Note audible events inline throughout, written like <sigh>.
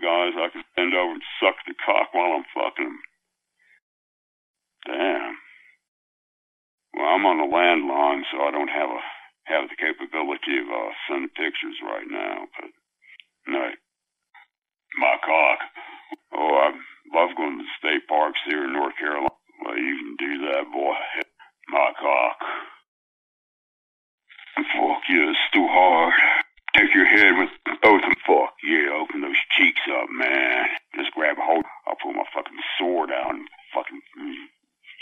guys I can bend over and suck the cock while I'm fucking them. Damn. Well, I'm on the landline, so I don't have a have the capability of uh, sending pictures right now. But no, my cock. Oh, I love going to the state parks here in North Carolina. Well, you can do that, boy. My cock. Fuck yeah, it's too hard. Take your head with both of. Fuck yeah, open those cheeks up, man. Just grab a hold. I'll pull my fucking sword out and fucking. Mm,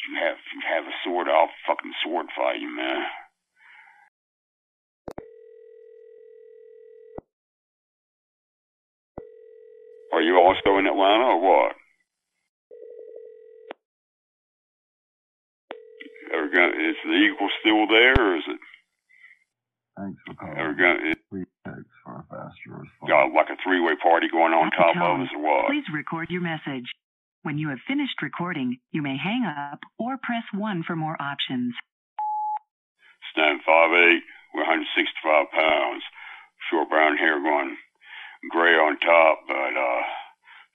you have you have a sword. I'll fucking sword fight you, man. Are you also in Atlanta or what? Are gonna, is the Eagle still there, or is it? Thanks for calling. Are gonna, it Please text for a faster response. got like a three-way party going on At the top of tone, us, or what? Please record your message. When you have finished recording, you may hang up or press 1 for more options. Stand five eight. We're 165 pounds. Short brown hair going gray on top, but uh,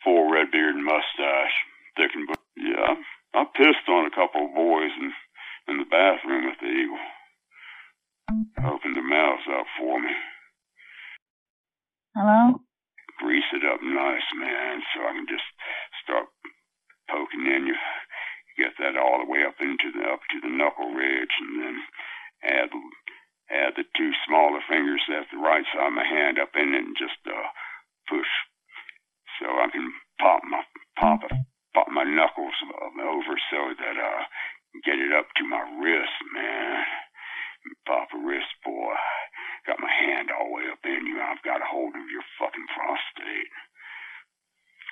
full red beard and mustache. Thick and bu- yeah. I pissed on a couple of boys in in the bathroom at the Eagle. Opened the mouth up for me. Hello? Grease it up nice, man, so I can just start poking in you. Get that all the way up into the up to the knuckle ridge, and then add add the two smaller fingers at the right side of my hand up in it, and just uh, push so I can pop my pop it, pop my knuckles over so that uh get it up to my wrist, man. Pop a wrist, boy. Got my hand all the way up in you. I've got a hold of your fucking prostate.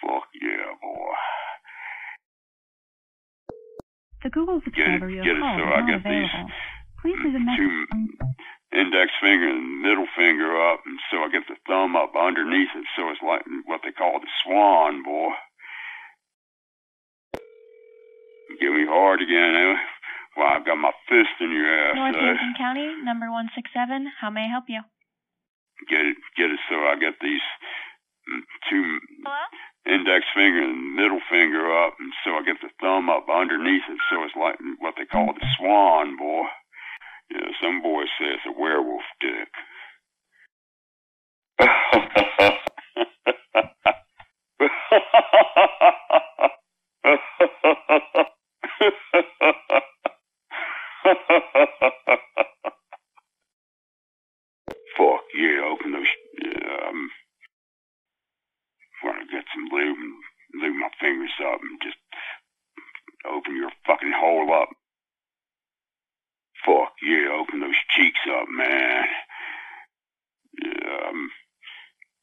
Fuck yeah, boy. The Google Get it, subscriber get it so I not get these available. Please leave a two index finger and middle finger up, and so I get the thumb up underneath it, so it's like what they call the swan, boy. Get me hard again, eh? Well, I've got my fist in your ass? Northampton County, number 167. How may I help you? Get it, get it so I get these two Hello? index finger and middle finger up, and so I get the thumb up underneath it, so it's like what they call the swan, boy. Yeah, some boys say it's a werewolf dick. <laughs> <laughs> Fuck yeah, open those. Yeah, I'm gonna get some lube and lube my fingers up and just open your fucking hole up. Fuck yeah, open those cheeks up, man. Yeah, um,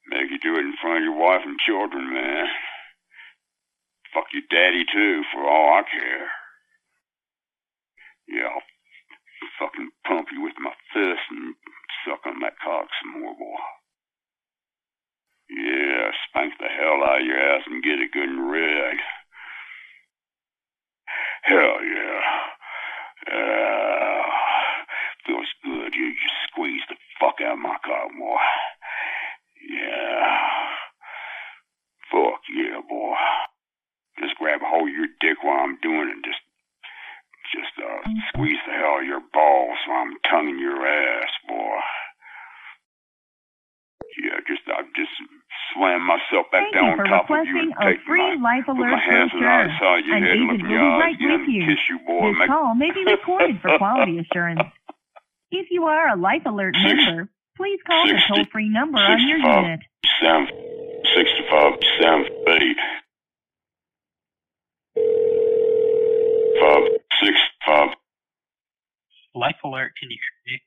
make you do it in front of your wife and children, man. Fuck your daddy too, for all I care. Yeah, I'll fucking pump you with my fist and suck on that cock some more, boy. Yeah, spank the hell out of your ass and get it good and red. Hell yeah. Uh, feels good. You just squeeze the fuck out of my cock, boy. Yeah. Fuck yeah, boy. Just grab a hold of your dick while I'm doing it. Just, just, uh, squeeze the hell out of your balls while I'm tonguing your ass, boy. Yeah, just, I just slam myself back Thank down on top of you and a take free my, Life put Alert my hands on the brochure. outside of your An head and agent look in your eyes right again you. kiss you, boy. This Make call may be <laughs> recorded for quality assurance. If you are a Life Alert Six- member, please call the toll-free number on your 65. unit. Seven, sixty-five, seven, eight. Five, six, five, Life alert, can you hear me?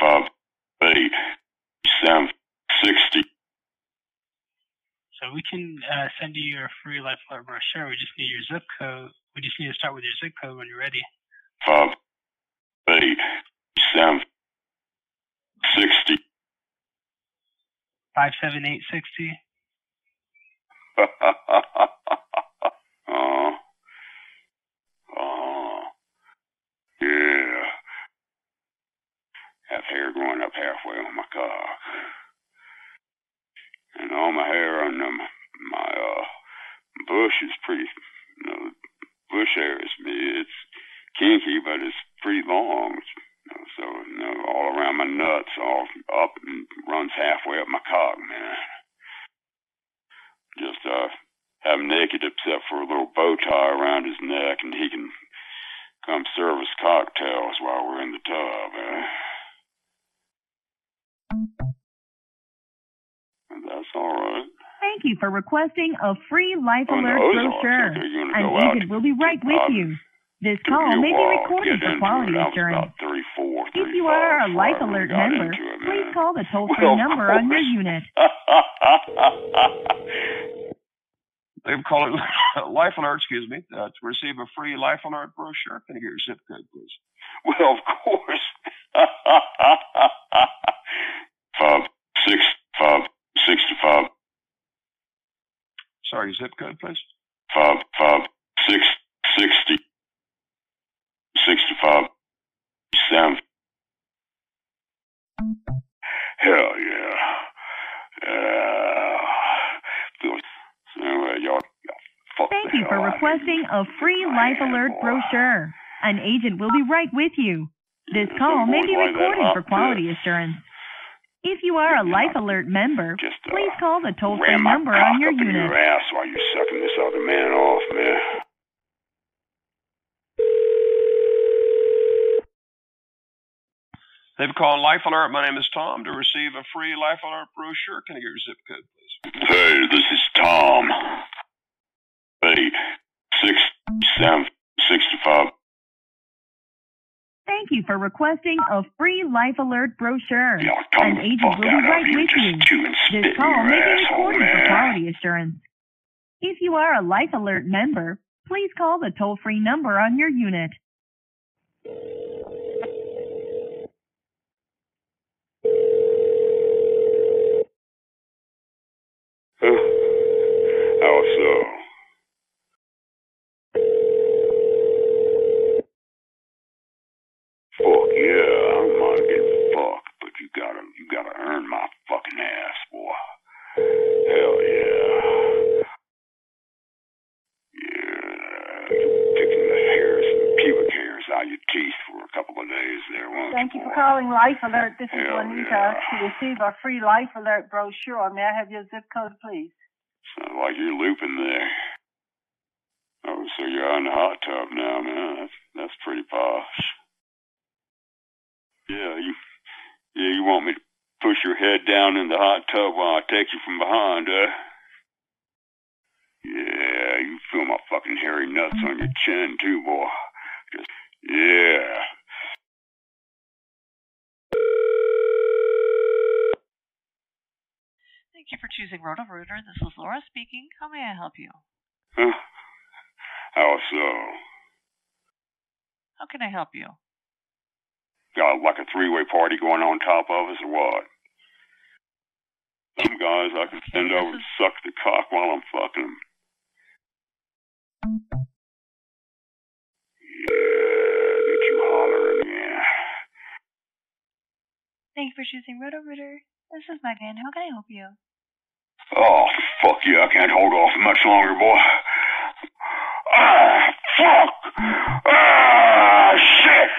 five, eight, seven, sixty. So we can uh, send you your free life alert brochure. We just need your zip code. We just need to start with your zip code when you're ready. Five, eight, seven, sixty. Five seven eight sixty. oh, <laughs> oh, yeah. Have hair growing up halfway on my cock. And all my hair on them my uh bush is pretty you know bush hair is it's kinky but it's pretty long. You know, so you know, all around my nuts, all up and runs halfway up my cock, man. Just uh have him naked except for a little bow tie around his neck and he can come serve us cocktails while we're in the tub, eh? That's all right. Thank you for requesting a free Life Oh, Alert brochure. are- okay, you're gonna An go out agent will be right with you. This call may be recorded for quality it. Assurance. about 34, If you are a Life Alert member, it, please call the toll-free Well, number on your unit. <laughs> They've called it <laughs> Life Alert, excuse me, uh, to receive a free Life Alert brochure. Can I get your zip code, please? <laughs> well, of course. Five, six, five, sixty-five, Sorry, zip code, please. five, five, six, sixty, sixty-five, seven. Hell yeah. Uh, feels, anyway, y'all, y'all fuck Thank the you for hell out of me. requesting a free I Life am, Alert boy. brochure. An agent will be right with you. This Some call may boys be like that recorded hot for quality piss. assurance. If you are a Yeah, Life Alert member, Just, uh, please call the toll-free number cock on your up in unit. your ass while you're sucking this other man off, man. They've called Life Alert. My name is Tom. To receive a free Life Alert brochure, can I get your zip code, please? Hey, this is Tom. Hey, six, seven, you for requesting a free Life Alert brochure. Y'all An agent will be right with you. This call may be recorded for quality assurance. If you are a Life Alert member, please call the toll-free number on your unit. Huh? How so? Fuck yeah, I don't mind getting fucked, but you gotta, you gotta earn my fucking ass, boy. Hell yeah. Yeah, you picking the hairs, the pubic hairs out of your teeth for a couple of days there, won't Thank you boy? for calling Life Alert. This is Hell Juanita. yeah. To receive a free Life Alert brochure, may I have your zip code, please? Sounds like you're looping there. Oh, so you're on the hot tub now, man. That's that's pretty posh. Yeah, you yeah, you want me to push your head down in the hot tub while I take you from behind, huh? Yeah, you feel my fucking hairy nuts on your chin too, boy. Just yeah. Thank you for choosing Roto-Rooter. This is Laura speaking. How may I help you? Huh? <sighs> How so? How can I help you? Got like a three way party going on top of us or what? Some guys I can send this over is- suck the cock while I'm fucking them. Yeah, get you hollering, yeah. Thank you for choosing Roto-Rooter. This is Megan. How can I help you? Oh, fuck you, I can't hold off much longer, boy. Ah, fuck! Ah, shit!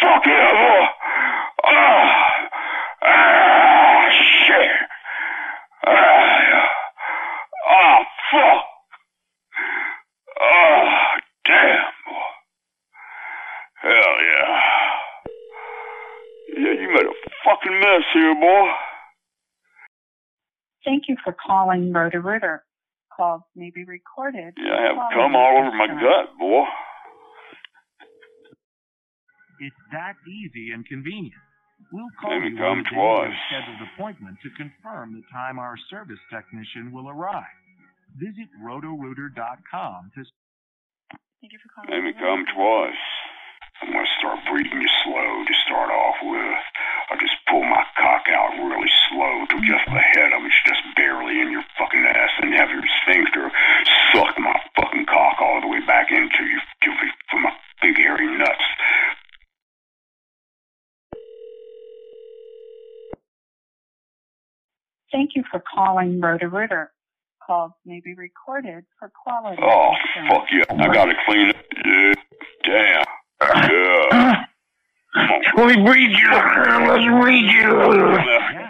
Fuck yeah, boy! Ah, ah, shit! Ah, ah, fuck! Ah, damn, boy. Hell yeah. Yeah, you made a fucking mess here, boy. Thank you for calling Roto-Rooter. Calls may be recorded. Yeah, I have for cum all over my gut, boy. It's that easy and convenient. We'll call Maybe you come on the day twice. scheduled appointment to confirm the time our service technician will arrive. Visit rotorooter.com to Thank you for calling. Made me come twice. I'm gonna start breathing you slow to start off with. Pull my cock out really slow till just the head of it's just barely in your fucking ass and have your sphincter suck my fucking cock all the way back into you till for my big hairy nuts. Thank you for calling Roto-Rooter. Calls may be recorded for quality. Oh, fuck yeah. I gotta clean up. <clears throat> Yeah. Damn. Yeah. Let me read you. Let's read you.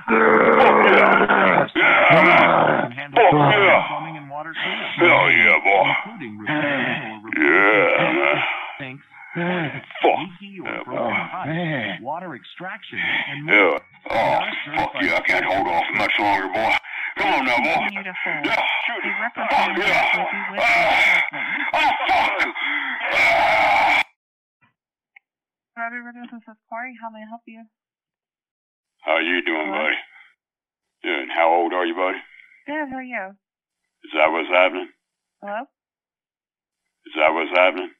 Yeah. yeah. plumbing and water Hell yeah, boy. including repairing or Yeah, man. sinks, Fuck. leaky Yeah, boy. water extraction, and more. Yeah. Oh, fuck yeah. I can't hold off much longer, boy. Come on now, boy. Continue. Yeah, shoot. A Oh, yeah. will be with you Ah. Oh, fuck. Ah. Roto-Rooter, this is Corey. How may I help you? How are you doing, Hello? buddy? Good. How old are you, buddy? Good, how are you? Is that what's happening? Hello? Is that what's happening?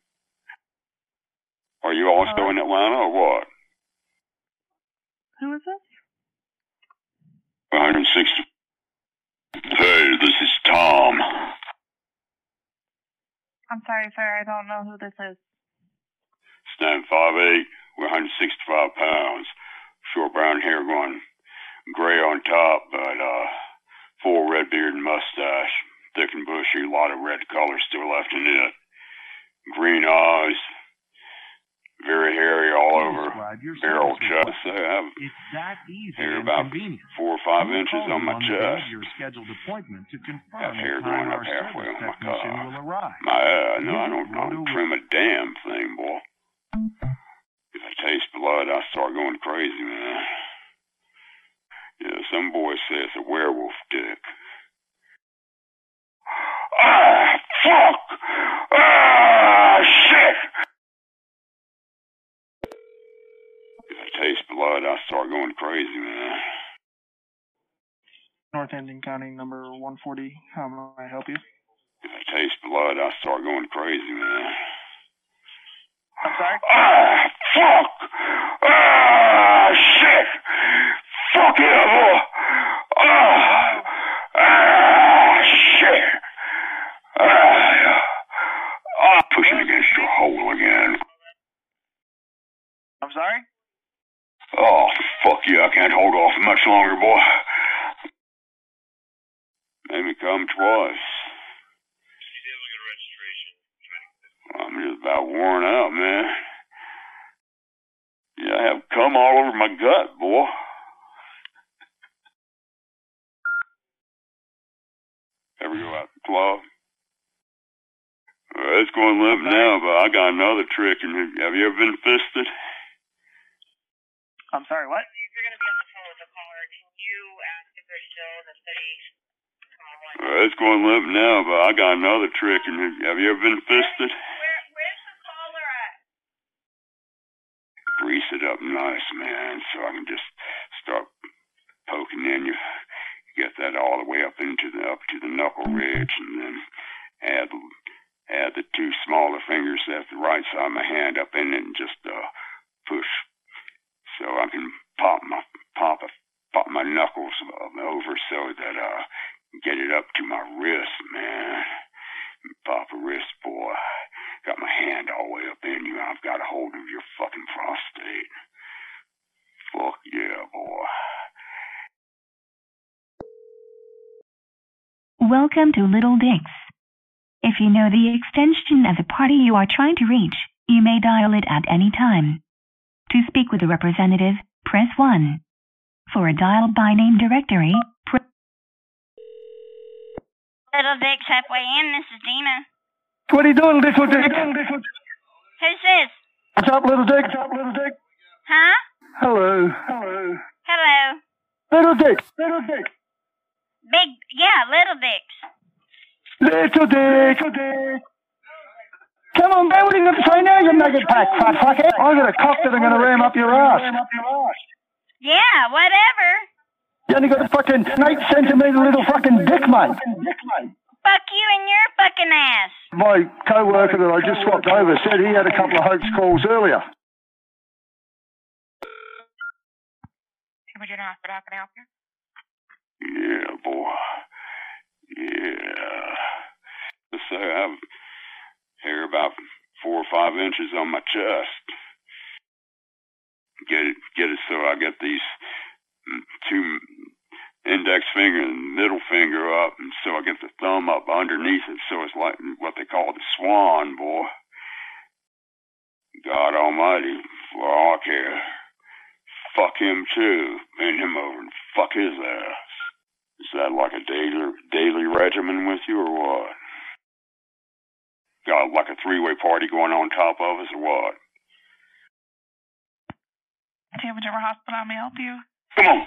Are you also Hello? in Atlanta or what? Who is this? 160. Hey, this is Tom. I'm sorry, sir. I don't know who this is. Stand 5'8". We're 165 pounds. Short brown hair going gray on top, but uh, full red beard and mustache. Thick and bushy, a lot of red color still left in it. Green eyes. Very hairy all over. Barrel chest. I have It's that easy hair about convenient. four or five We'll inches on my of chest. your scheduled appointment to Have hair going up halfway on my car. My uh, no, I don't, I don't trim a damn thing, boy. Blood, I start going crazy, man. Yeah, some boys say it's a werewolf dick. Ah, fuck! Ah, shit! If I taste blood, I start going crazy, man. Northampton County, number 140. How may I help you? If I taste blood, I start going crazy, man. I'm sorry? Ah, fuck! Ah, shit! Fuck yeah, boy! Ah, ah, shit! Ah, ah, pushing against your hole again. I'm sorry? Oh, fuck you, I can't hold off much longer, boy. Made me come twice. I'm just about worn out, man. Yeah, I have cum all over my gut, boy. Ever go out to the club? Uh, it's going limp now, but I got another trick. And have you ever been fisted? I'm sorry, what? If you're going to be on the phone with the caller, can you ask if they're still in the city? Uh, it's going limp now, but I got another trick. And have you ever been fisted? Where, where's the caller at? Grease it up nice, man, so I can just start poking in you. Get that all the way up into the up to the knuckle ridge, and then add add the two smaller fingers at the right side of my hand up in it, and just uh, push, so I can pop my pop a, pop my knuckles over so that uh get it up to my wrist, man. Pop a wrist, boy. Got my hand all the way up in you. I've got a hold of your fucking prostate. Fuck yeah, boy. Welcome to Little Dicks. If you know the extension of the party you are trying to reach, you may dial it at any time. To speak with a representative, press 1. For a dial by name directory, press Little Dick's halfway in. This is Dina. What are you doing, little dick? Who's this? What's up, little dick? What's up, little dick? Huh? Hello. Hello. Hello. Little dick. Little dick. Big, yeah, Little Dick's. Little dick. Little dick. Come on, man, what are you going to say now, you nugget pack, fat fucker? I got a cock that I'm going to ram up your ass. Yeah, whatever. You only got a fucking 8 centimetre little fucking dick, mate. Fuck you and your fucking ass. My co-worker that I just swapped over said he had a couple of hoax calls earlier. Would you how can I help you? Yeah, boy. Yeah. Let's say I have hair about four or five inches on my chest. Get it, get it so I get these two index finger and middle finger up, and so I get the thumb up underneath it, so it's like what they call the swan, boy. God Almighty, for all I care. Fuck him too. Bend him over and fuck his ass. Is that like a daily daily regimen with you or what? Got like a three way party going on top of us or what? Tampa General Hospital, I may I help you? Come on.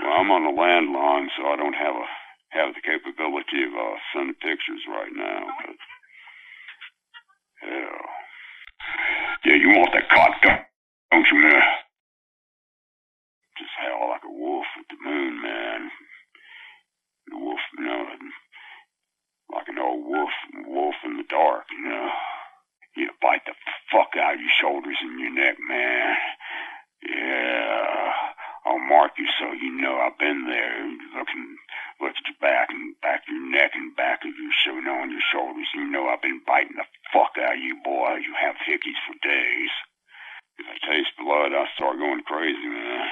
Well, I'm on the landline, so I don't have a have the capability of uh, sending pictures right now. But hell, yeah, you want that cock, don't you, man? Just howl like a wolf at the moon, man. The wolf, you know, like an old wolf, wolf in the dark, you know. You bite the fuck out of your shoulders and your neck, man. Yeah. I'll mark you so you know I've been there. Looking, look at your back and back of your neck and back of you, showing on your shoulders. You know I've been biting the fuck out of you, boy. You have hickeys for days. If I taste blood, I start going crazy, man.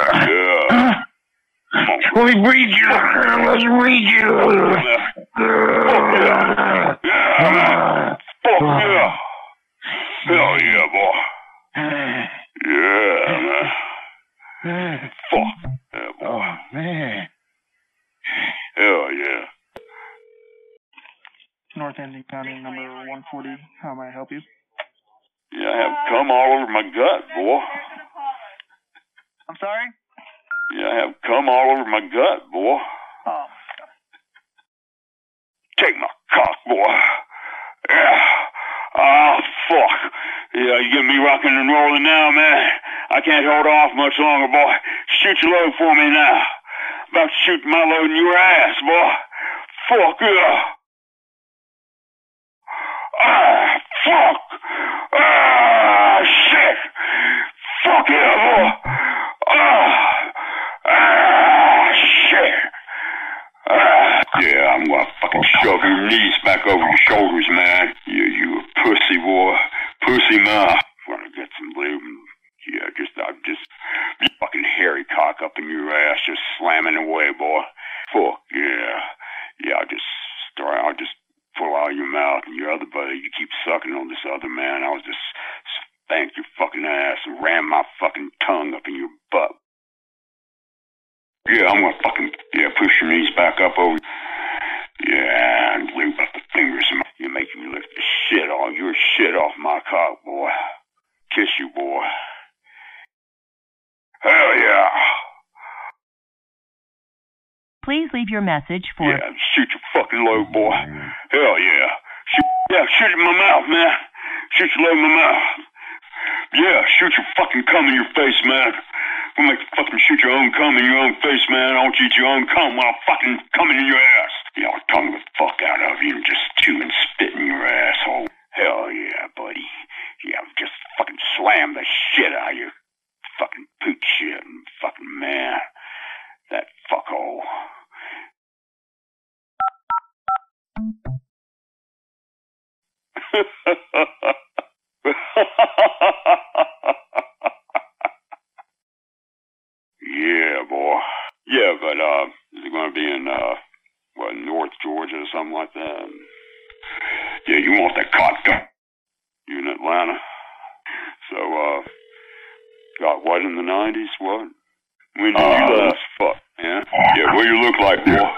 <coughs> Yeah. Let me breathe you. Let's read you. Yeah, man. Fuck yeah. Hell yeah, boy. <sighs> Yeah. Fuck. Yeah. Oh, man. Hell yeah. Northampton County, number 140. How may I help you? Yeah, I have cum all over my gut, boy. I'm sorry? Yeah, I have cum all over my gut, boy. Oh, Take my cock, boy. Yeah. Oh, fuck. Yeah, you get me rocking and rolling now, man. I can't hold off much longer, boy. Shoot your load for me now. About to shoot my load in your ass, boy. Fuck yeah. Ah, fuck. Ah, shit. Fuck yeah, boy. Ah, ah, shit. Ah, yeah, I'm gonna fucking shove your knees back over your shoulders, man. You, you a pussy boy. Pussy mouth. Wanna get some lube and, yeah, just, I'm just, fucking hairy cock up in your ass, just slamming away, boy. Fuck, yeah. Yeah, I'll just start, I'll just pull out your mouth and your other buddy, you keep sucking on this other man. I'll just spank your fucking ass and ram my fucking tongue up in your butt. Yeah, I'm gonna fucking yeah push your knees back up over. Yeah, and lube up the fingers. You're making me lift the shit all your shit off my cock, boy. Kiss you, boy. Hell yeah. Please leave your message for Yeah, shoot your fucking load, boy. Hell yeah. Shoot, yeah, shoot in my mouth, man. Shoot your load in my mouth. Yeah, shoot your fucking cum in your face, man. We'll make you fucking shoot your own cum in your own face, man. I to eat your own cum while I'm fucking coming in your ass. Yeah, I'll tongue the fuck out of you and just chew and spit in your asshole. Hell yeah, buddy. Yeah, just fucking slam the shit out of you. Fucking poot shit and fucking man. That fuckhole. <laughs> yeah, boy. Yeah, but uh, is it going to be in uh, what North Georgia or something like that? Yeah, you want that cock? You in Atlanta? So uh, got what in the nineties? What? When did you last? Fuck, yeah. Yeah, what you look like, boy?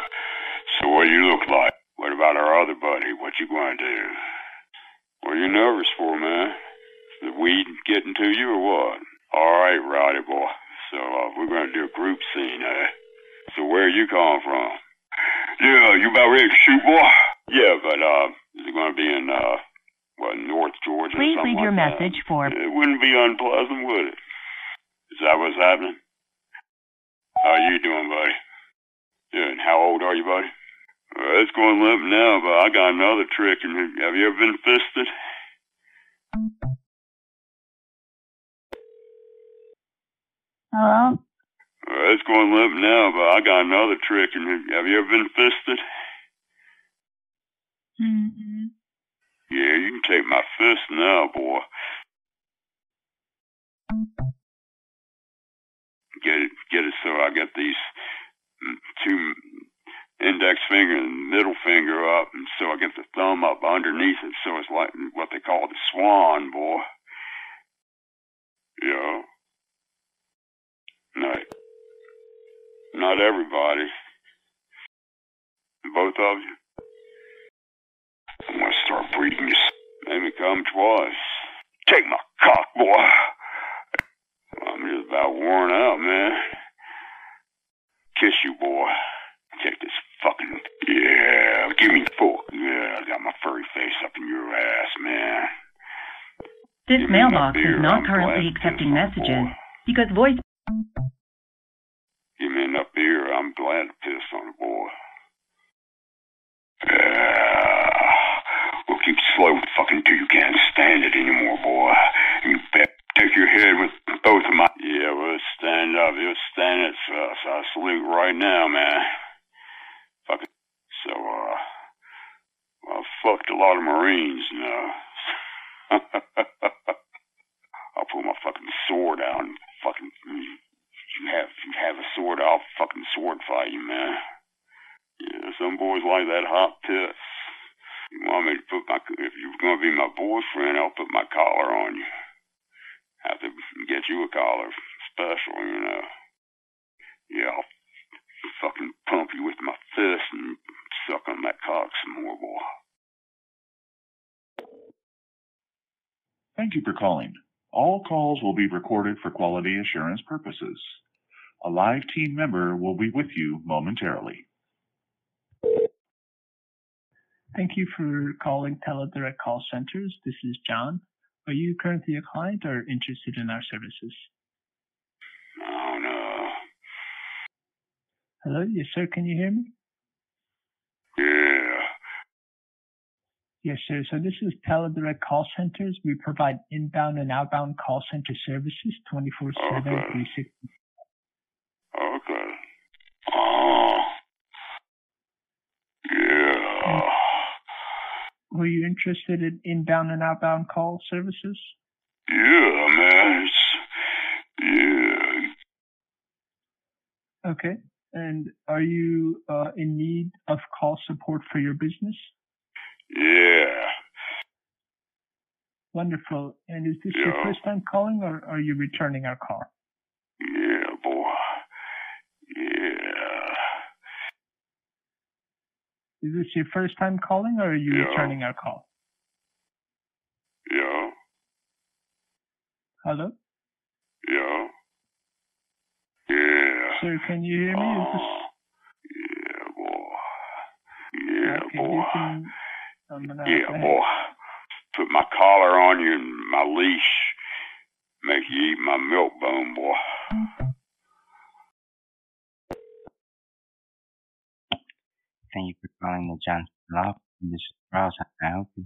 So what you look like? What about our other buddy? What you going to do? What are you nervous for, man? The weed getting to you or what? All right, Rowdy boy. So uh, we're going to do a group scene, eh? So where are you calling from? Yeah, you about ready to shoot, boy? Yeah, but uh, is it going to be in uh, what North Georgia? Please leave your like that? message for It wouldn't be unpleasant, would it? Is that what's happening? How you doing, buddy? Yeah, and how old are you, buddy? Well, it's going limp now, but I got another trick. And have you ever been fisted? Hello? Well, it's going limp now, but I got another trick. And have you ever been fisted? Mm-hmm. Yeah, you can take my fist now, boy. get it get it so I get these two index finger and middle finger up, and so I get the thumb up underneath it, so it's like what they call the swan, boy. Yeah. No, not everybody. Both of you. I'm gonna start breeding you. Maybe come twice. Take my cock, boy. I'm just about worn out, man. Kiss you, boy. Take this fucking. Yeah, give me the fork. Yeah, I got my furry face up in your ass, man. This Give mailbox is not I'm currently accepting messages because voice. Give me enough beer. I'm glad to piss on a boy. Yeah. We'll keep slow fucking till you can't stand it anymore, boy. You bet. Take your head with both of my. Yeah, we'll stand up. You'll stand it. So, so I salute right now, man. Fucking. So, uh. I fucked a lot of Marines, know. <laughs> I'll pull my fucking sword out and fucking. You have you have a sword, I'll fucking sword fight you, man. Yeah, some boys like that hot piss. You want me to put my if you're gonna be my boyfriend, I'll put my collar on you. Have to get you a collar special, you know. Yeah, I'll fucking pump you with my fist and suck on that cock some more, boy. Thank you for calling. All calls will be recorded for quality assurance purposes. A live team member will be with you momentarily. Thank you for calling TeleDirect Call Centers. This is John. Are you currently a client or interested in our services? Oh no. Hello? Yes, sir. Can you hear me? Yeah. Yes, sir. So this is TeleDirect Call Centers. We provide inbound and outbound call center services 24-7, Okay. 360. Okay. Oh. Yeah. Were you interested in inbound and outbound call services? Yeah, man. It's, yeah. Okay. And are you uh, in need of call support for your business? Yeah. Wonderful. And is this your first time calling or are you returning our call? Yeah, boy. Yeah. Is this your first time calling or are you Yeah. returning our call? Yeah. Hello? Yeah. Yeah. Sir, can you hear me? Is this Oh. Yeah, boy. Yeah, okay? boy. Can, I'm Yeah, go boy. Put my collar on you and my leash. Make you eat my milk bone, boy. Thank you for calling the Johnson Law. This is Ross. How I help you?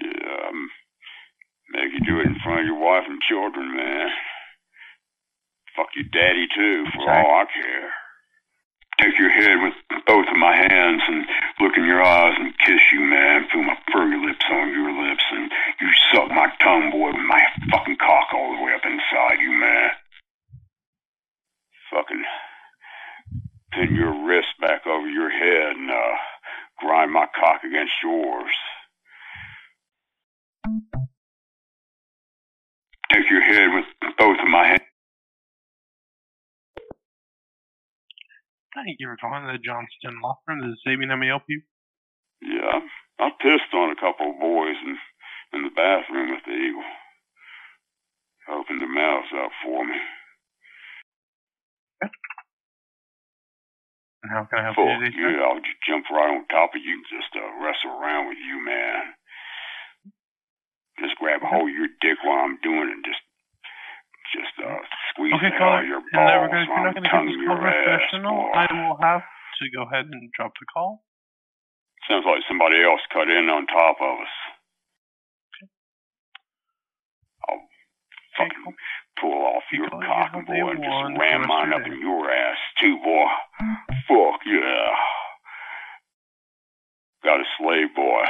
Yeah, um, make you do it in front of your wife and children, man. Fuck your daddy too, for Sorry? all I care. Take your head with both of my hands and look in your eyes and kiss you, man. Feel my furry lips on your lips and you suck my tongue, boy, with my fucking cock all the way up inside you, man. Fucking pin your wrist back over your head and uh grind my cock against yours. Take your head with both of my hands. Thank you for calling the Johnston Law Firm. This is Sabian. How may I help you? Yeah, I pissed on a couple of boys in in the bathroom at the Eagle. Opened their mouths up for me. And how can I help Fuck you today, sir? yeah, I'll just jump right on top of you and just uh, wrestle around with you, man. Just grab a hold of your dick while I'm doing it and just just uh squeeze Okay, the caller. out of your balls regard, if while you're not I'm going to keep tonguing this call your ass. professional, boy. I will have to go ahead and drop the call. Sounds like somebody else cut in on top of us. Okay. I'll fucking pull off your cock, boy, and just ram mine up in your ass, too, boy. <sighs> Fuck yeah. Got a slave, boy.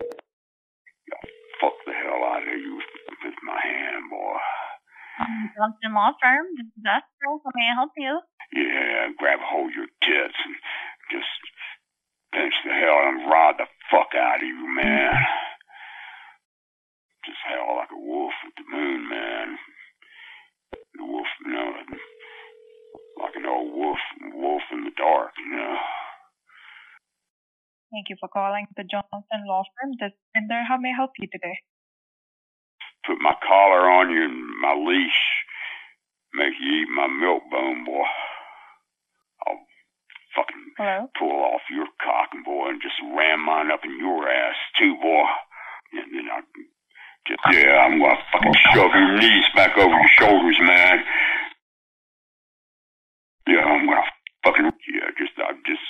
I'll fuck the hell out of you with my hand, boy. Johnston Law Firm. This is Astro. How may I help you? Yeah, grab hold of your tits and just pinch the hell and rod the fuck out of you, man. Just howl like a wolf at the moon, man. The wolf, you know, like an old wolf, wolf in the dark, you know. Thank you for calling the Johnson Law Firm. This is Cinder. How may I help you today? Put my collar on you and my leash. Make you eat my milk bone, boy. I'll fucking Hello? pull off your cock, and boy, and just ram mine up in your ass, too, boy. And then I'll just, yeah, I'm gonna fucking shove your knees back over your shoulders, man. Yeah, I'm gonna fucking, yeah, just, I just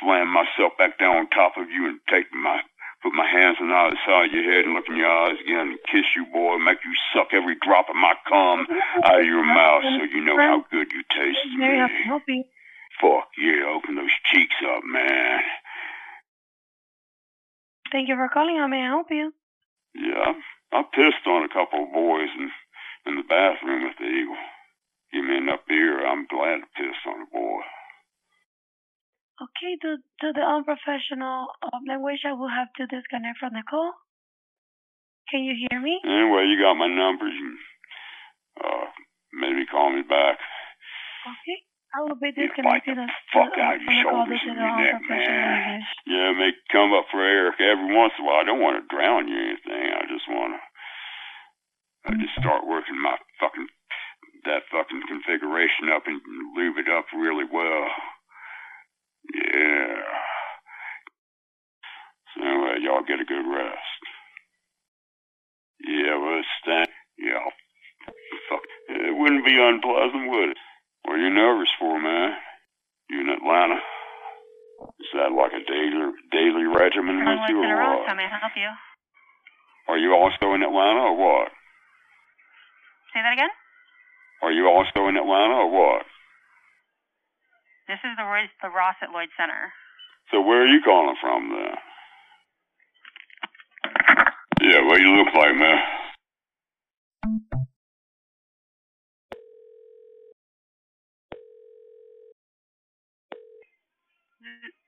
slam myself back down on top of you and take my, put my hands on either side of your head and look in your eyes again and kiss you, boy, make you suck every drop of my cum <laughs> out of your mouth so you know how good you taste to I me. Fuck yeah, open those cheeks up, man. Thank you for calling. How may I help you? Yeah, I pissed on a couple of boys in, in the bathroom at the Eagle. Give me enough beer, I'm glad to piss on a boy. Okay, to, to the unprofessional uh, language, I will have to disconnect from the call. Can you hear me? Anyway, you got my numbers. You can, uh, maybe call me back. Okay. I will be disconnected the as- fuck out your the call shoulders and your neck, man. language. Yeah, make come up for air every once in a while. I don't want to drown you or anything. I just want to. I just start working my fucking that fucking configuration up and lube it up really well. Yeah. So anyway, y'all get a good rest. Yeah, well, it's stand. Yeah, fuck. It wouldn't be unpleasant, would it? What are you nervous for, man? You in Atlanta? Is that like a daily daily regimen with you, or what? How may I help you? Are you also in Atlanta, or what? Say that again? Are you also in Atlanta, or what? This is the the Ross at Lloyd Center. So where are you calling from, then? Yeah, what you look like, man?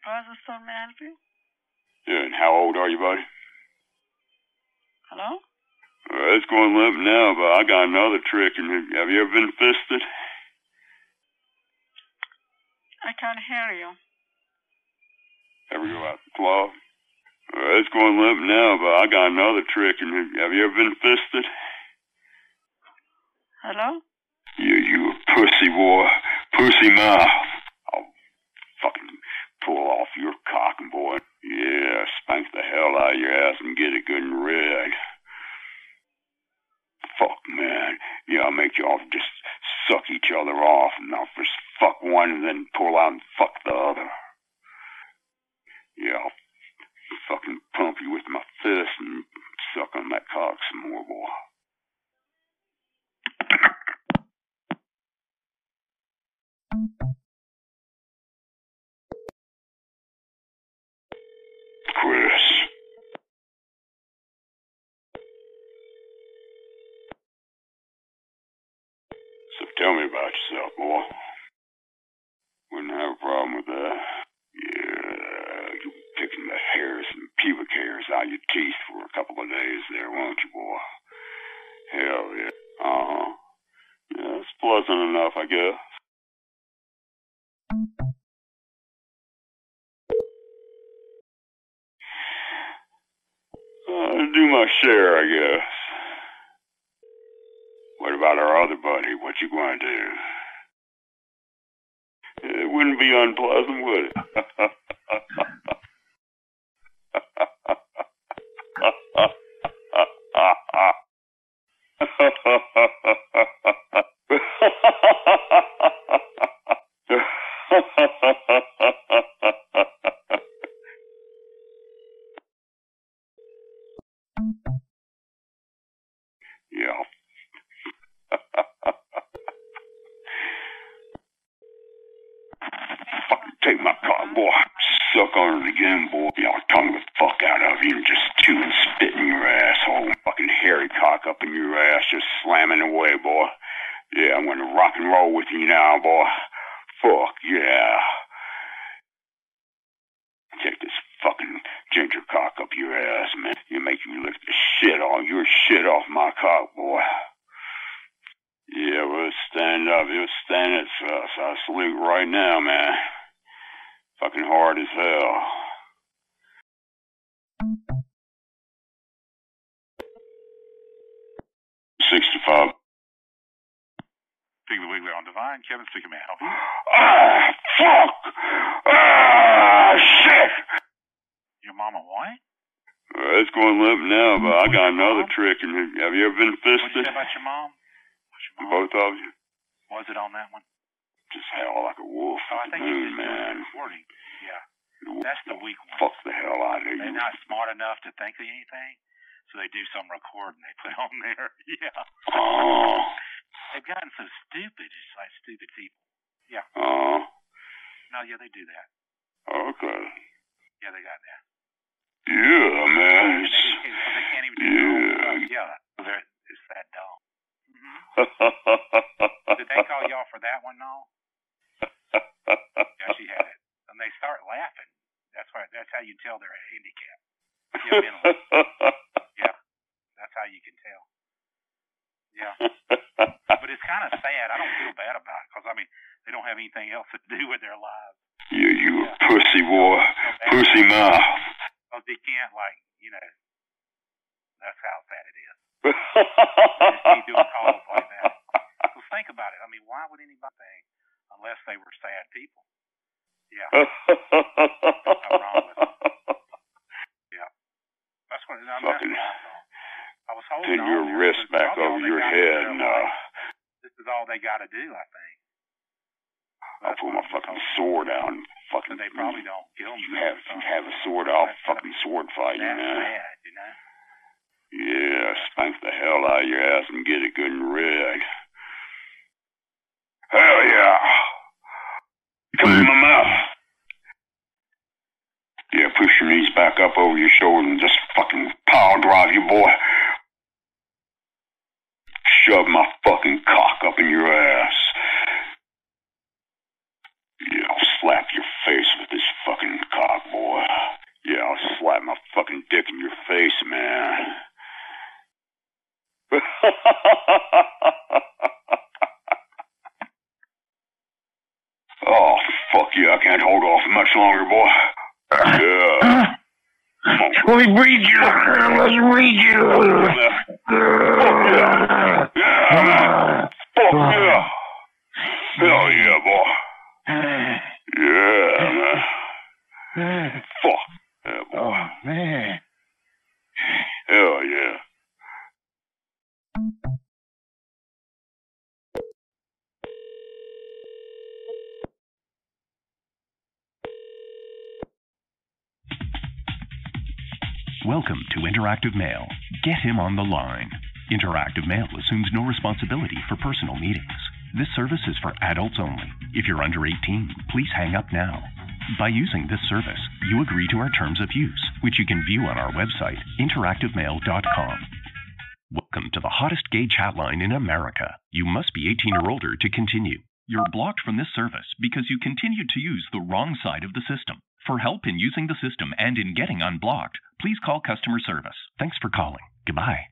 Rosa Stone, may I help you? Yeah, and how old are you, buddy? Hello? Well, it's going limp now, but I got another trick. And have you ever been fisted? I can't hear you. Ever go out to the club? Well, it's going limp now, but I got another trick. And have you ever been fisted? Hello? You, you a pussy boy, pussy mouth. I'll fucking pull off your cock, boy. Yeah, spank the hell out of your ass and get it good and red. Fuck, man. Yeah, I'll make y'all just suck each other off, and I'll just fuck one and then pull out and fuck the other. Yeah, I'll fucking pump you with my fist and suck on that cock some more, boy. Chris. So tell me about yourself, boy. Wouldn't have a problem with that. Yeah, you picking the hairs and pubic hairs out of your teeth for a couple of days there, won't you, boy? Hell yeah. Uh huh. Yeah, it's pleasant enough, I guess. Uh, do my share, I guess. What about our other buddy? What you going to do? It wouldn't be unpleasant, would it? <laughs> yeah. Fucking take my cock, boy. Suck on it again, boy. Y'all tongue the fuck out of you and just chew and spit in your asshole. Fucking hairy cock up in your ass, just slamming away, boy. Yeah, I'm gonna rock and roll with you now, boy. Fuck yeah. Take this fucking ginger cock up your ass, man. You make me lift the shit on your shit off my cock, boy. Yeah, we'll stand up. You'll stand it, so so I salute right now, man. Fucking hard as hell. Sixty-five. Piggly Wiggly on Divine. Kevin speaking, may I help you? Ah, fuck! Ah, shit! Your mama what? Uh, it's going limp now, but I got another trick. And have you ever been What you fisted? say about your mom? Both of you? Was it on that one? Just howl like a wolf Oh, I think you moon, just man. recording. Yeah. That's the weak one. Fuck the hell out of They're you. not smart enough to think of anything, so they do some recording they put <laughs> on there. yeah. Oh. They've gotten so stupid, just like stupid people. Yeah. Oh. No, yeah, they do that. Okay. Yeah, they got that. Yeah, man. It's, just can't, they can't even do their own yeah. Yeah, it's that dumb. Mm-hmm. <laughs> Did they call y'all for that one, no? Yeah, she had it. And they start laughing. That's why. That's how you tell they're handicapped. Yeah, mentally. yeah, that's how you can tell. Yeah, but it's kind of sad. I don't feel bad about it because I mean they don't have anything else to do with their lives. you, you a pussy boy. Pussy mouth. Because they can't like you know. That's how sad it is. <laughs> Keep doing calls like that. So think about it. I mean, why would anybody think unless they were sad people? Yeah. Something wrong with them. Yeah. That's what. I mean, that's Fucking what I was holding your wrist back over your head uh. This is all they got to do, I think. I'll pull my fucking sword out and fucking. They probably don't kill You have, you have a sword, I'll fucking sword fight you, That's man. bad, you know. Yeah, spank the hell out of your ass and get it good and red. Hell yeah. Come in my mouth. Yeah, push your knees back up over your shoulder and just fucking power drive you, boy. Shove my fucking cock up in your ass. Yeah, I'll slap your face with this fucking cock, boy. Yeah, I'll slap my fucking dick in your face, man. <laughs> oh, fuck yeah, I can't hold off much longer, boy. Yeah. Uh, let me read you. Let's read you. Interactive Mail. Get him on the line. Interactive Mail assumes no responsibility for personal meetings. This service is for adults only. If you're under 18, please hang up now. By using this service, you agree to our terms of use, which you can view on our website, interactivemail.com. Welcome to the hottest gay chat line in America. You must be 18 or older to continue. You're blocked from this service because you continued to use the wrong side of the system. For help in using the system and in getting unblocked, please call customer service. Thanks for calling. Goodbye.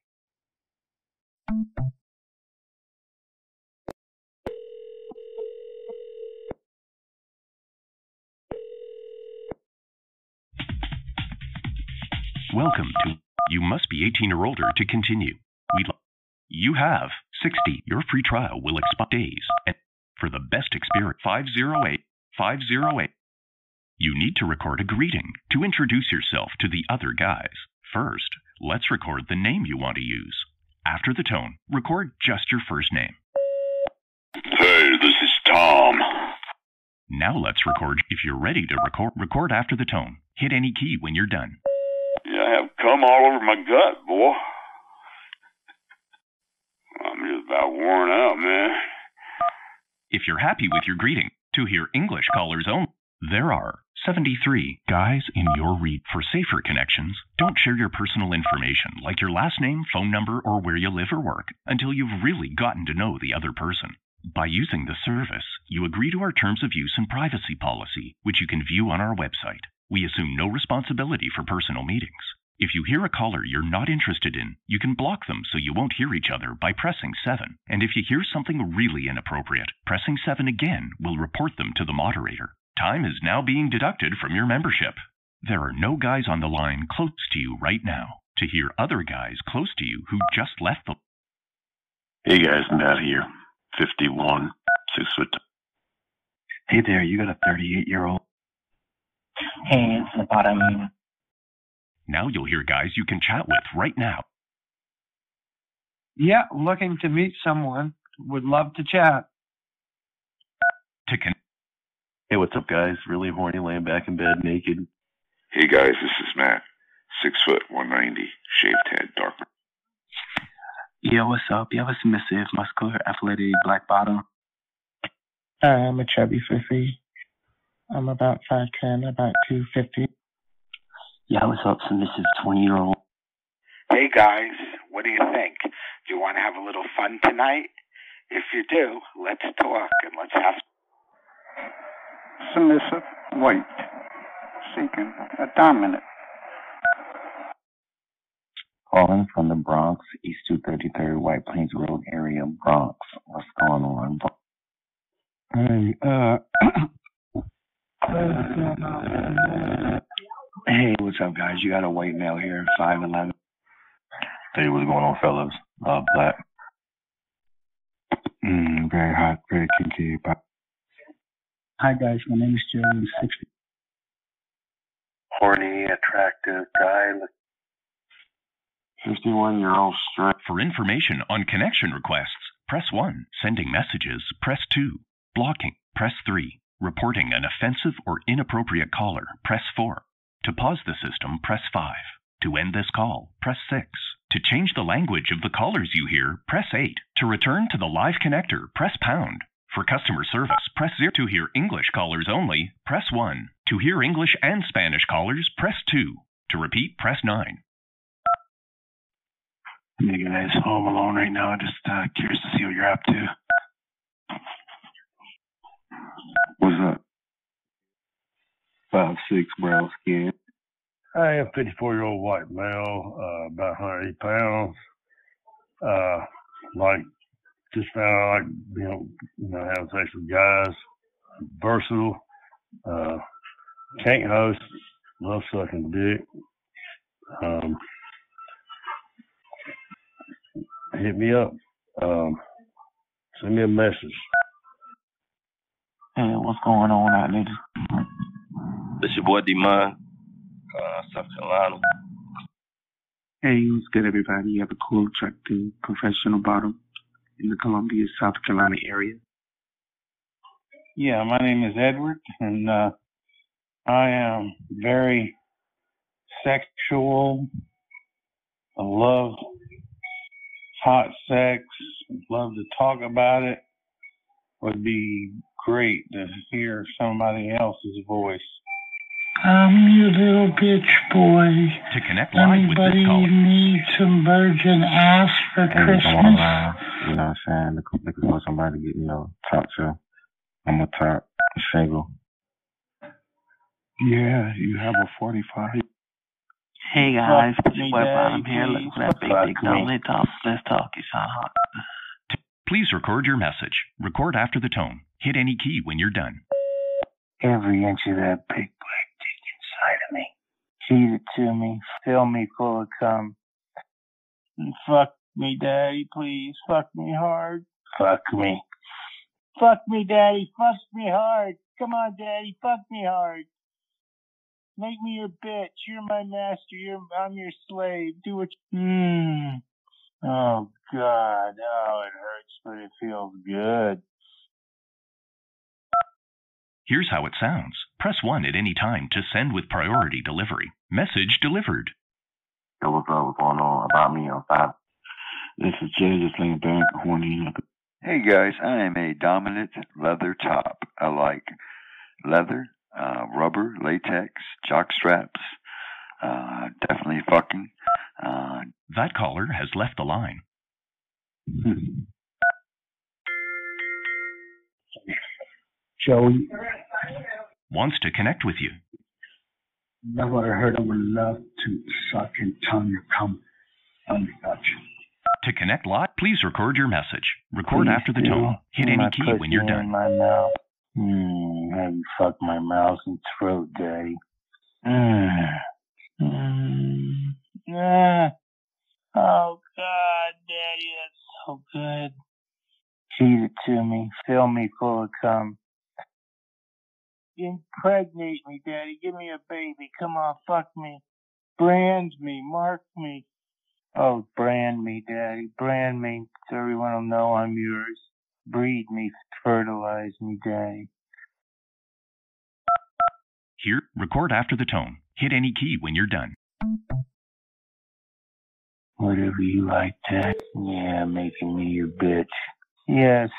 Welcome to You Must Be 18 or Older to continue. Li- you have 60. Your free trial will expire days. And for the best experience, 508 508. You need to record a greeting to introduce yourself to the other guys. First, let's record the name you want to use. After the tone, record just your first name. Hey, this is Tom. Now let's record. If you're ready to record, record after the tone. Hit any key when you're done. Yeah, I have cum all over my gut, boy. I'm just about worn out, man. If you're happy with your greeting, to hear English callers only, There are 73 guys in your read. For safer connections, don't share your personal information like your last name, phone number, or where you live or work until you've really gotten to know the other person. By using the service, you agree to our terms of use and privacy policy, which you can view on our website. We assume no responsibility for personal meetings. If you hear a caller you're not interested in, you can block them so you won't hear each other by pressing 7. And if you hear something really inappropriate, pressing 7 again will report them to the moderator. Time is now being deducted from your membership. There are no guys on the line close to you right now. To hear other guys close to you who just left the Hey guys, Matt here. 51, 6 foot. Hey there, you got a 38 year old. Hey, it's the bottom. Now you'll hear guys you can chat with right now. Yeah, looking to meet someone. Would love to chat. To con- Hey, what's up, guys? Really horny, laying back in bed, naked. Hey guys, this is Matt. Six foot, 190, shaved head, dark. Yo, what's up? You have a submissive, muscular, athletic, black bottom. I'm a chubby sissy. I'm about 5'10", about 250. Yeah, what's up? Submissive, 20 year old. Hey guys, what do you think? Do you want to have a little fun tonight? If you do, let's talk and let's have. Some. Submissive, white, seeking a dominant. Calling from the Bronx, East 233rd White Plains Road area, Bronx. What's going on? Hey, uh, <clears throat> Hey, what's up, guys? You got a white male here, 5'11. Hey, what's going on, fellas? Uh, black. Mm, very hot, very kinky. But... Hi, guys. My name is Joe. I'm 60. Horny, attractive guy. 51 year old straight. For information on connection requests, press 1. Sending messages, press 2. Blocking, press 3. Reporting an offensive or inappropriate caller, press 4. To pause the system, press 5. To end this call, press 6. To change the language of the callers you hear, press 8. To return to the live connector, press pound. For customer service, press 0. To hear English callers only, press 1. To hear English and Spanish callers, press 2. To repeat, press 9. Hey guys, home alone right now. Just uh, curious to see what you're up to. What's up? Five six brown skin. I am 54 year old white male, uh, about 180 pounds. Uh, like, just found I like, you know, you know, having sex with guys. Versatile. Uh, can't host. Love sucking dick. Um, hit me up. Um, send me a message. Hey, what's going on out there? This your boy Demon, uh, South Carolina. Hey, what's good, everybody? You have a cool, attractive, professional bottom in the Columbia, South Carolina area. Yeah, my name is Edward, and uh, I am very sexual. I love hot sex. Love to talk about it. Would be great to hear somebody else's voice. I'm your little bitch boy. To connect live with this Anybody caller, need some virgin ass for Hey, come on, Christmas? man. You know what I'm saying? Looking, looking for somebody to get, you know, talk to. I'm a top single. Yeah, you have a 45. Hey guys, Fuck it's your me, boy Bottom here. Looking for that big, Fuck big me. dominant top. Let's talk. You sound hot. please record your message. Record after the tone. Hit any key when you're done. Every inch of that big black dick inside of me. Feed it to me. Fill me full of cum. Fuck me, daddy, please. Fuck me hard. Fuck me. Fuck me, daddy. Fuck me hard. Come on, daddy. Fuck me hard. Make me your bitch. You're my master. You're I'm your slave. Do what. You... Mm. Oh God. Oh, it hurts, but it feels good. Here's how it sounds. Press 1 at any time to send with priority delivery. Message delivered. Yo, what's up? What's going on? About me on five. This is Jay just laying back, horny. Hey guys, I am a dominant leather top. I like leather. uh, rubber, latex, jock straps, uh, definitely fucking. Uh, That caller has left the line. <laughs> Joey, Wants to connect with you. never heard of a love to suck and tongue your cum Dutch. To connect live, please record your message. Record Please after the do. tone. Hit any key when you're done. My mouth. Mm, have you fuck my mouth and throat, daddy? Mm. Mm. Ah. Oh God, daddy, that's so good. Feed it to me. Fill me full of cum. Impregnate me, daddy. Give me a baby. Come on, fuck me. Brand me. Mark me. Oh, brand me, daddy. Brand me so everyone will know I'm yours. Breed me. Fertilize me, daddy. Here, record after the tone. Hit any key when you're done. Whatever you like, Dad. Yeah, making me your bitch. Yes.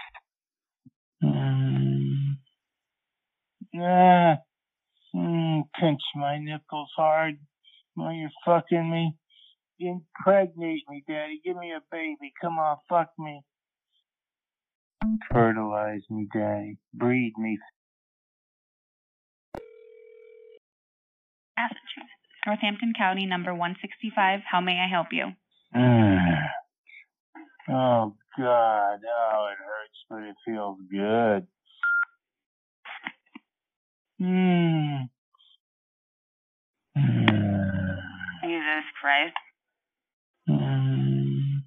Mm. Ah. Mm, pinch my nipples hard while you're fucking me. Impregnate me, Daddy. Give me a baby. Come on, fuck me. Fertilize me, Daddy. Breed me. Massachusetts, Northampton County, number 165. How may I help you? <sighs> Oh, God. Oh, it hurts, but it feels good. Mm. Mm. Jesus Christ. Mm.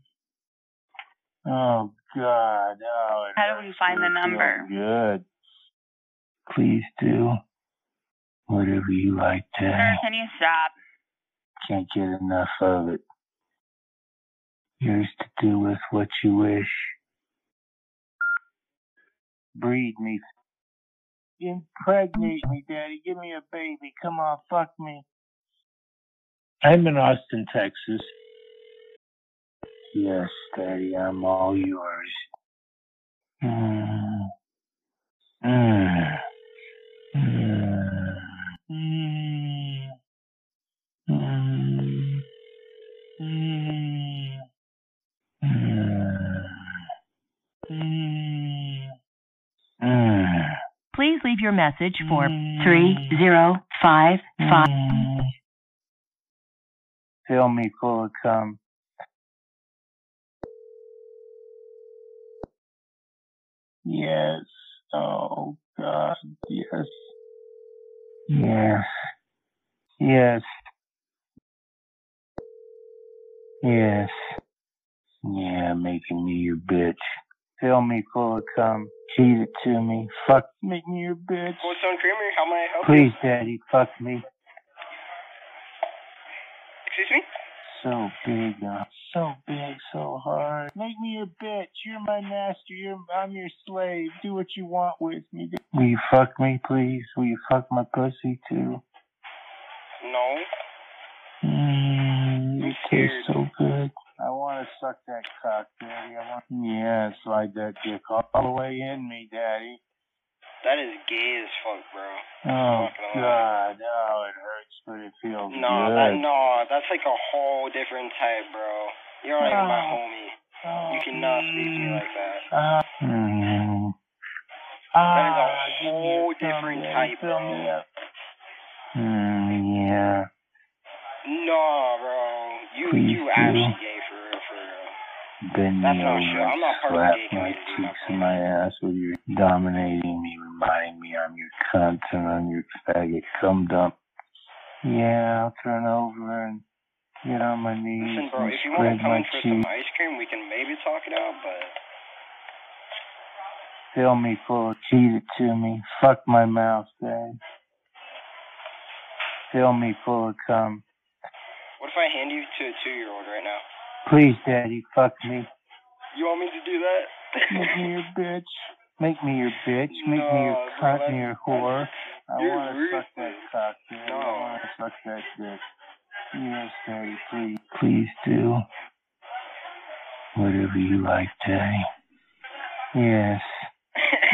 Oh God! Oh, How do we find the number? Good. Please do whatever you like, Sir, can you stop? Can't get enough of it. Yours to do with what you wish. Breed me. Impregnate me, Daddy. Give me a baby. Come on, fuck me. I'm in Austin, Texas. Yes, Daddy, I'm all yours. Mm. Mm. Mm. Mm. Please leave your message for 3055. Mm. Fill me full of cum. Yes. Oh God. Yes. Yes. Yes. Yes. Yeah, making me your bitch. Fill me full of cum. Feed it to me. Fuck. Make me your bitch. Cold Stone Creamery, how may I help Please, Daddy, fuck me. Excuse me? So big, uh, so big, so hard. Make me your bitch. You're my master. You're, I'm your slave. Do what you want with me. Will you fuck me, please? Will you fuck my pussy too? No. Mm, it tastes so good. Want to suck that cock, Daddy. I want. Yeah, slide that dick all the way in me, Daddy. That is gay as fuck, bro. Oh not gonna lie. God, oh, it hurts, but it feels No, good. that no, that's like a whole different type, bro. You're not even my Oh. homie. You cannot speak to me like that. Uh, mm, That is ah, a whole different type, bro. Mm, yeah. No, bro. You Please you actually gay for real, for Bend That's over true. I'm not part of the slap my cheeks and my ass with your dominating me, reminding me I'm your cunt and I'm your faggot cum dump. Yeah, I'll turn over and get on my knees Listen, bro, and if you want to come in for some ice cream, we can maybe talk it out, but Fill me full of feed it to me. Fuck my mouth, Dad. Fill me full of cum. what if I hand you to a two-year-old right now? Please, Daddy, fuck me. You want me to do that? Make me your bitch. Make me your bitch. Make me your cunt and your whore. I want to suck that cock, Daddy. No. I want to suck that dick. Yes, Daddy, please. Please do. Whatever you like, Daddy. Yes.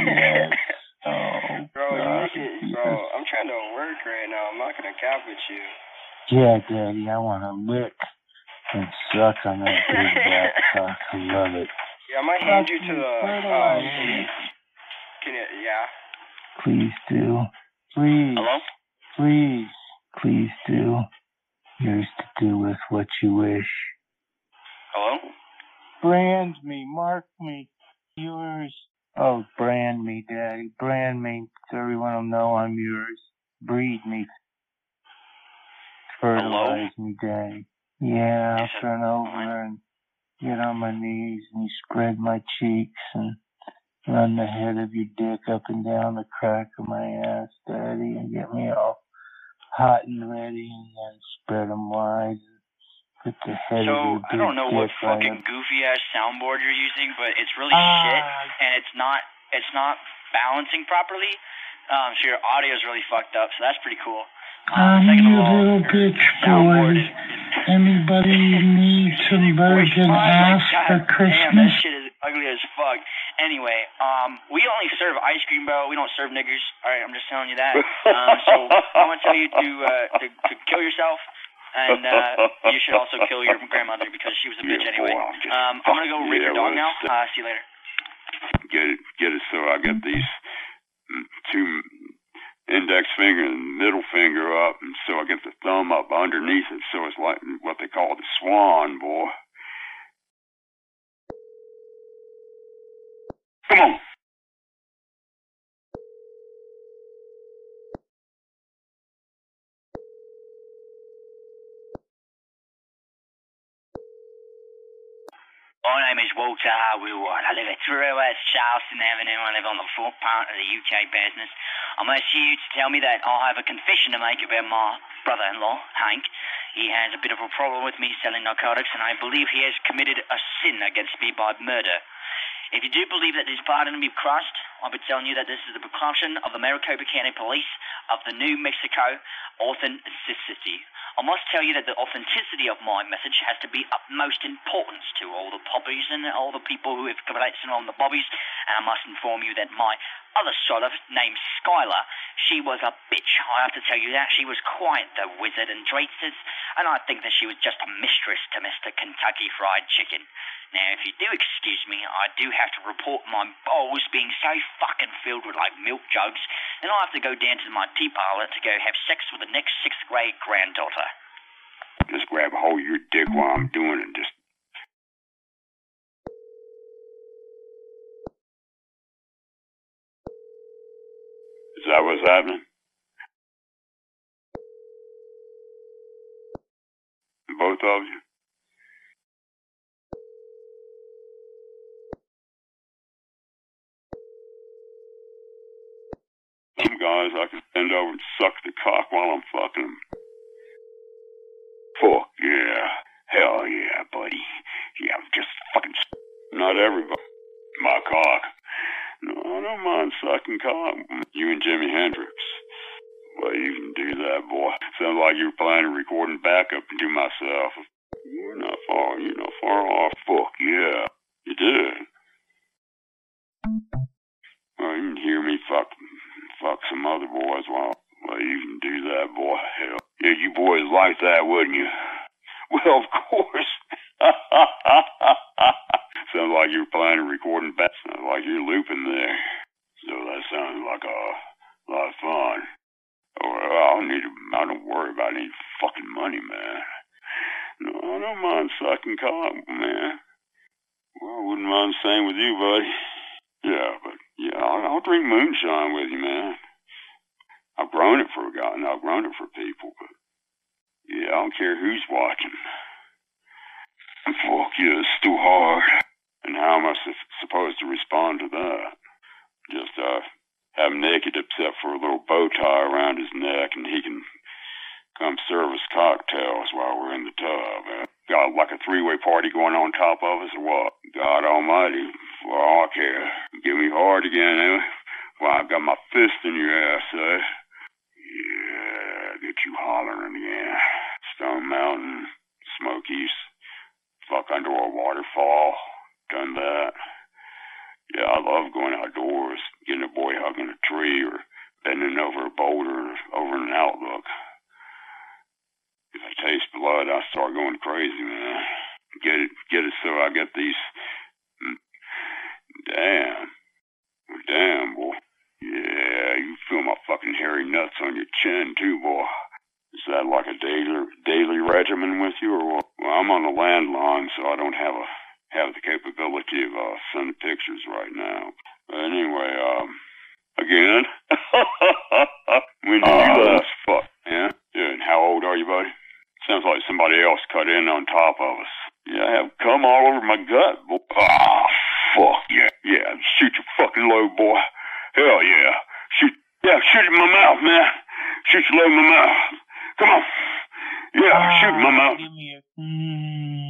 Yes. <laughs> Oh, Bro, you make it, bro. I'm trying to work right now. I'm not gonna cap with you. Yeah, Daddy, I want to lick and suck on that <laughs> big black cock. I love it. Yeah, I might hand you to the. Uh, can you? Yeah. Please do. Please. Hello? Please. Please do. Yours to do with what you wish. Hello? Brand me, mark me, yours. Oh, brand me, Daddy. Brand me so everyone will know I'm yours. Breed me. Fertilize me, Daddy. Yeah, I'll turn over and get on my knees and you spread my cheeks and run the head of your dick up and down the crack of my ass, Daddy, and get me all hot and ready and then spread 'em wide. And put the head of So your I don't know what right fucking goofy ass soundboard you're using, but it's really Ah. shit, and it's not it's not balancing properly. Um, so your audio is really fucked up. So that's pretty cool. I'm your little bitch boy. Anybody need some virgin ass for Christmas? Damn, that Christmas? shit is ugly as fuck. Anyway, um, we only serve ice cream, bro. We don't serve niggers. All right, I'm just telling you that. Um, so I'm gonna tell you to uh, to, to kill yourself. And uh, you should also kill your grandmother because she was a bitch anyway. Um, I'm gonna go rape Yeah, your dog now. it's- Uh, see you later. Get it, get it. So I get these two index finger and middle finger up, and so I get the thumb up underneath it. So it's like what they call the swan, boy. Come on. My name is Walter Harwillward. I live at 3 West Charleston Avenue. I live on the front part of the UK business. I'm asking you to tell me that I have a confession to make about my brother-in-law, Hank. He has a bit of a problem with me selling narcotics, and I believe he has committed a sin against me by murder. If you do believe that this pardon be crossed, I'll be telling you that this is the precaution of the Maricopa County Police of the New Mexico authenticity. I must tell you that the authenticity of my message has to be utmost importance to all the poppies and all the people who have collected on the bobbies. And I must inform you that my other sort of named Skyler, she was a bitch. I have to tell you that. She was quite the wizard and traitors, and I think that she was just a mistress to Mr. Kentucky Fried Chicken. Now, if you do excuse me, I do have to report my bowls being so fucking filled with like milk jugs, and I have to go down to my tea parlor to go have sex with the next sixth grade granddaughter. Just grab a hold of your dick while I'm doing it. Just that what's happening? Both of you? Some guys I can bend over and suck the cock while I'm fucking them. Fuck yeah. Hell yeah, buddy. Yeah, I'm just fucking. Not everybody. My cock. I don't mind sucking cock. You and Jimi Hendrix. Well, you can do that, boy. Sounds like you're planning recording backup to myself. You're not far. You're not far off. Fuck yeah. You did. Well, you can hear me fuck, fuck some other boys while, well, you can do that, boy. Hell. Yeah, you boys like that, wouldn't you? <laughs> Well, of course. <laughs> sounds like you're planning on recording back. Sounds like you're looping there. So that sounds like a lot of fun. Well, I don't need to, I don't worry about any fucking money, man. No, I don't mind sucking cock, man. Well, I wouldn't mind same with you, buddy. Yeah, but yeah, I'll, I'll drink moonshine with you, man. I've grown it for a guy, and I've grown it for people, but yeah, I don't care who's watching. Fuck yeah, it's too hard. And how am I su- supposed to respond to that? Just uh, have him naked except for a little bow tie around his neck, and he can come serve us cocktails while we're in the tub. Uh, got like a three-way party going on top of us, or what? God Almighty, all I. Give me hard again, eh? Well, I've got my fist in your ass, eh? Yeah, get you hollering again. Stone Mountain, Smokies, fuck a waterfall. Done that. Yeah, I love going outdoors, getting a boy hugging a tree or bending over a boulder over an outlook. If I taste blood, I start going crazy, man. Get it, get it. So I get these. mm, Damn, damn, boy. Yeah, you feel my fucking hairy nuts on your chin too, boy. Is that like a daily daily regimen with you, or what? Well, I'm on a landline, so I don't have a have the capability of uh, sending pictures right now. But anyway, um, again, <laughs> when did you last fuck? Yeah, yeah. And how old are you, buddy? Sounds like somebody else cut in on top of us. Yeah, I have cum all over my gut. boy. Ah, fuck yeah, yeah. Shoot your fucking load, boy. Hell yeah. Shoot, yeah, shoot it in my mouth, man. Shoot your load in my mouth. Come on. Yeah, shoot in my mouth. Give me a. Mm.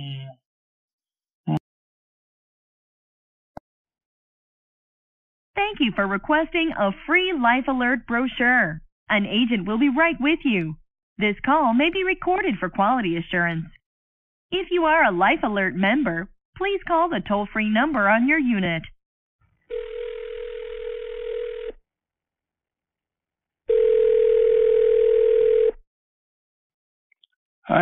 Thank you for requesting a free Life Alert brochure. An agent will be right with you. This call may be recorded for quality assurance. If you are a Life Alert member, please call the toll free number on your unit.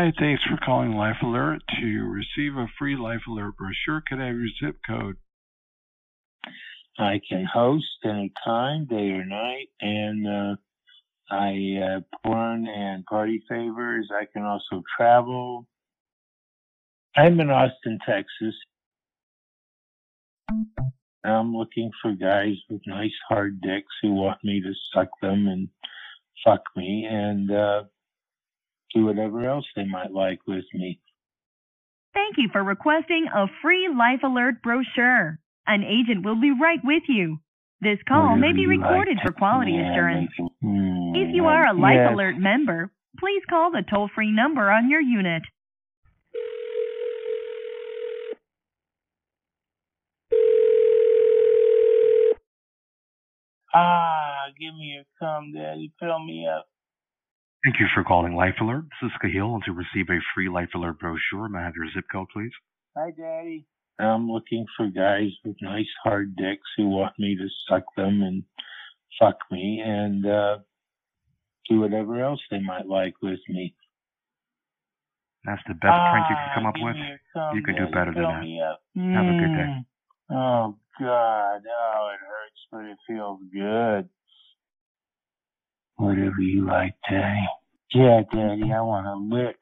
Hi, thanks for calling Life Alert. To receive a free Life Alert brochure, could I have your zip code? I can host any time, day or night, and uh, I uh, porn and party favors. I can also travel. I'm in Austin, Texas. I'm looking for guys with nice hard dicks who want me to suck them and fuck me and uh, do whatever else they might like with me. Thank you for requesting a free Life Alert brochure. An agent will be right with you. This call may be recorded like. for quality Yeah, assurance. make mm, If you are a Life yes. Alert member, please call the toll free number on your unit. Ah, give me a cum, daddy. Fill me up. Thank you for calling Life Alert. This is Kahil. And to receive a free Life Alert brochure, may I have your zip code, please? Hi, daddy. I'm looking for guys with nice hard dicks who want me to suck them and fuck me and uh, do whatever else they might like with me. That's the best prank you can come Ah, up with. me a cum, You can do better than that. up. Have a good day. Mm. Oh God! Oh, it hurts, but it feels good. Whatever you like, Daddy. Yeah, Daddy. I want to lick.